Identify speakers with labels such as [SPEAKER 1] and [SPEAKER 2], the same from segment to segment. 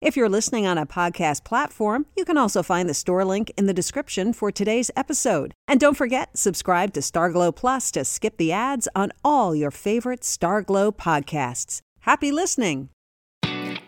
[SPEAKER 1] If you're listening on a podcast platform, you can also find the store link in the description for today's episode. And don't forget, subscribe to Starglow Plus to skip the ads on all your favorite Starglow podcasts. Happy listening!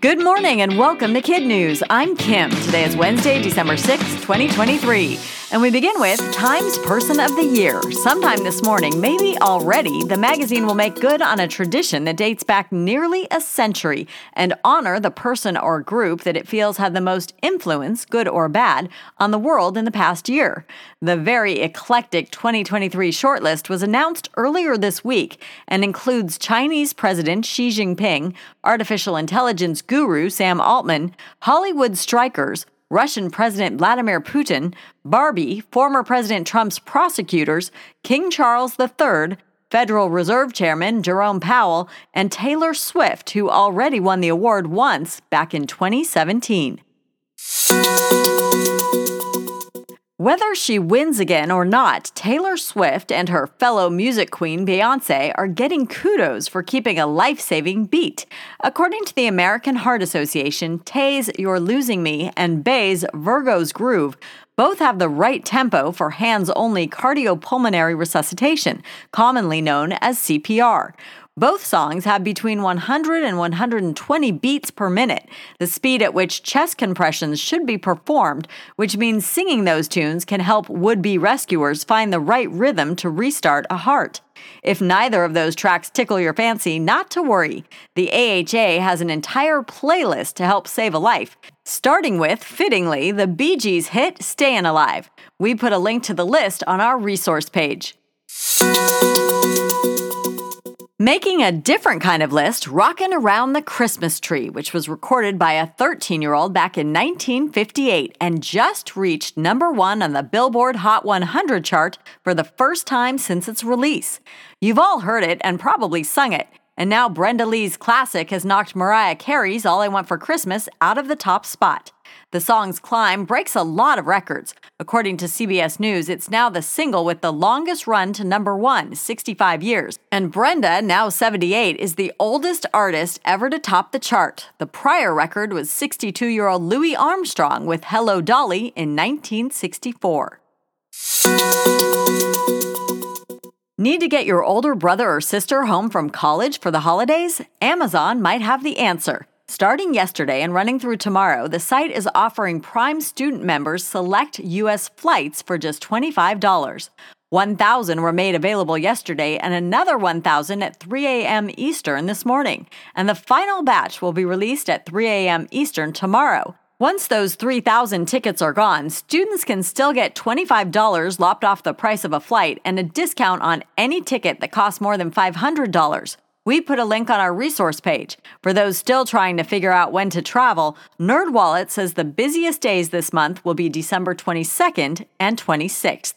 [SPEAKER 2] Good morning and welcome to KidNuz. I'm Kim. Today is Wednesday, December 6th, 2023. And we begin with Times Person of the Year. Sometime this morning, maybe already, the magazine will make good on a tradition that dates back nearly a century and honor the person or group that it feels had the most influence, good or bad, on the world in the past year. The very eclectic 2023 shortlist was announced earlier this week and includes Chinese President Xi Jinping, artificial intelligence guru Sam Altman, Hollywood strikers, Russian President Vladimir Putin, Barbie, former President Trump's prosecutors, King Charles III, Federal Reserve Chairman Jerome Powell, and Taylor Swift, who already won the award once back in 2017. Whether she wins again or not, Taylor Swift and her fellow music queen Beyonce are getting kudos for keeping a life saving beat. According to the American Heart Association, Tay's You're Losing Me and Bey's Virgo's Groove both have the right tempo for hands only cardiopulmonary resuscitation, commonly known as CPR. Both songs have between 100 and 120 beats per minute, the speed at which chest compressions should be performed, which means singing those tunes can help would be rescuers find the right rhythm to restart a heart. If neither of those tracks tickle your fancy, not to worry. The AHA has an entire playlist to help save a life, starting with, fittingly, the Bee Gees hit Stayin' Alive. We put a link to the list on our resource page. Making a different kind of list, Rockin' Around the Christmas Tree, which was recorded by a 13 year old back in 1958 and just reached number one on the Billboard Hot 100 chart for the first time since its release. You've all heard it and probably sung it. And now Brenda Lee's classic has knocked Mariah Carey's All I Want for Christmas out of the top spot. The song's climb breaks a lot of records. According to CBS News, it's now the single with the longest run to number one, 65 years. And Brenda, now 78, is the oldest artist ever to top the chart. The prior record was 62 year old Louis Armstrong with Hello Dolly in 1964. Need to get your older brother or sister home from college for the holidays? Amazon might have the answer. Starting yesterday and running through tomorrow, the site is offering Prime student members select U.S. flights for just $25. 1,000 were made available yesterday and another 1,000 at 3 a.m. Eastern this morning. And the final batch will be released at 3 a.m. Eastern tomorrow. Once those 3,000 tickets are gone, students can still get $25 lopped off the price of a flight and a discount on any ticket that costs more than $500. We put a link on our resource page. For those still trying to figure out when to travel, NerdWallet says the busiest days this month will be December 22nd and 26th.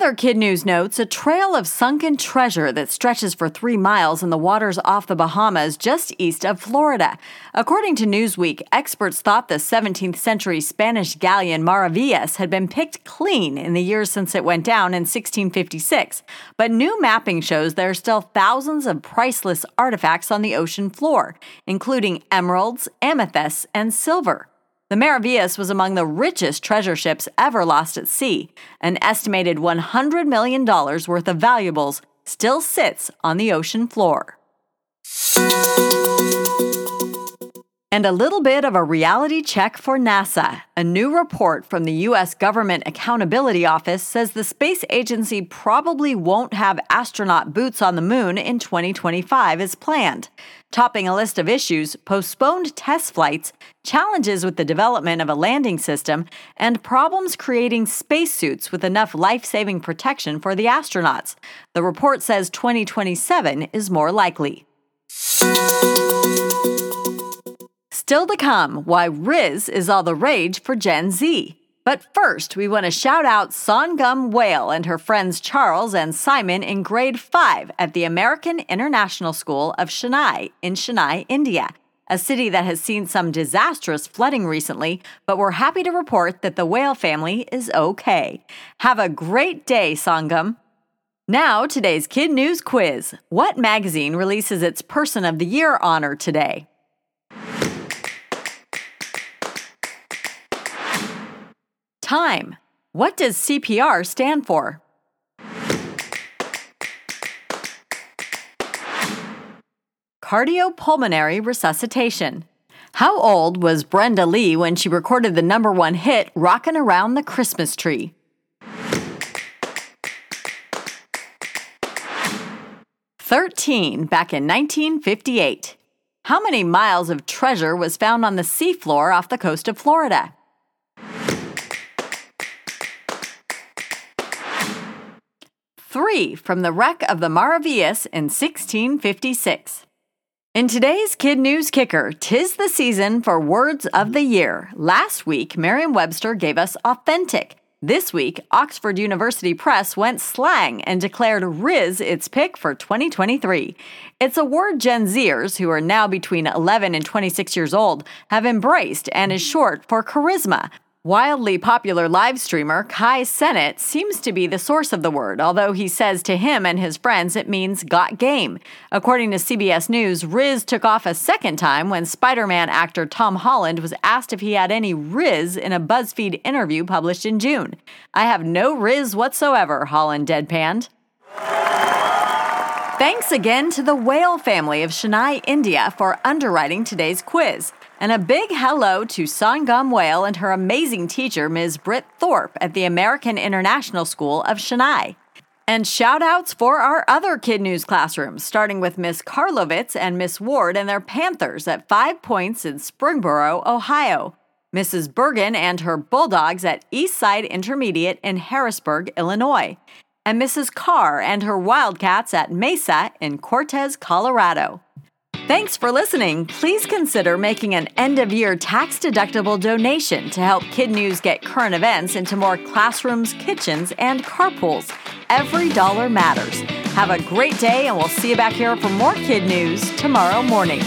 [SPEAKER 2] Other KidNuz notes, a trail of sunken treasure that stretches for three miles in the waters off the Bahamas just east of Florida. According to Newsweek, experts thought the 17th century Spanish galleon Maravillas had been picked clean in the years since it went down in 1656. But new mapping shows there are still thousands of priceless artifacts on the ocean floor, including emeralds, amethysts, and silver. The Maravillas was among the richest treasure ships ever lost at sea. An estimated $100 million worth of valuables still sits on the ocean floor. And a little bit of a reality check for NASA. A new report from the U.S. Government Accountability Office says the space agency probably won't have astronaut boots on the moon in 2025 as planned. Topping a list of issues, postponed test flights, challenges with the development of a landing system, and problems creating spacesuits with enough life saving protection for the astronauts. The report says 2027 is more likely. Still to come, why Rizz is all the rage for Gen Z. But first, we want to shout out Sangam Whale and her friends Charles and Simon in grade 5 at the American International School of Chennai in Chennai, India, a city that has seen some disastrous flooding recently, but we're happy to report that the Whale family is okay. Have a great day, Sangam. Now, today's KidNuz quiz. What magazine releases its Person of the Year honor today? Time. What does CPR stand for? Cardiopulmonary resuscitation. How old was Brenda Lee when she recorded the number one hit, Rockin' Around the Christmas Tree? Thirteen, back in 1958. How many miles of treasure was found on the seafloor off the coast of Florida? Three from the wreck of the Maravillas in 1656. In today's KidNuz Kicker, tis the season for words of the year. Last week, Merriam Webster gave us authentic. This week, Oxford University Press went slang and declared Rizz its pick for 2023. It's a word Gen Zers, who are now between 11 and 26 years old, have embraced and is short for charisma. Wildly popular live streamer Kai Cenat seems to be the source of the word, although he says to him and his friends it means got game. According to CBS News, Rizz took off a second time when Spider Man actor Tom Holland was asked if he had any Rizz in a BuzzFeed interview published in June. I have no Rizz whatsoever, Holland deadpanned. Thanks again to the Whale family of Chennai, India for underwriting today's quiz. And a big hello to Sangam Whale and her amazing teacher, Ms. Britt Thorpe, at the American International School of Chennai. And shout outs for our other KidNuz classrooms, starting with Miss Karlovitz and Miss Ward and their Panthers at Five Points in Springboro, Ohio. Mrs. Bergen and her Bulldogs at Eastside Intermediate in Harrisburg, Illinois. And Mrs. Carr and her Wildcats at Mesa in Cortez, Colorado. Thanks for listening. Please consider making an end of year tax deductible donation to help KidNuz get current events into more classrooms, kitchens, and carpools. Every dollar matters. Have a great day, and we'll see you back here for more KidNuz tomorrow morning.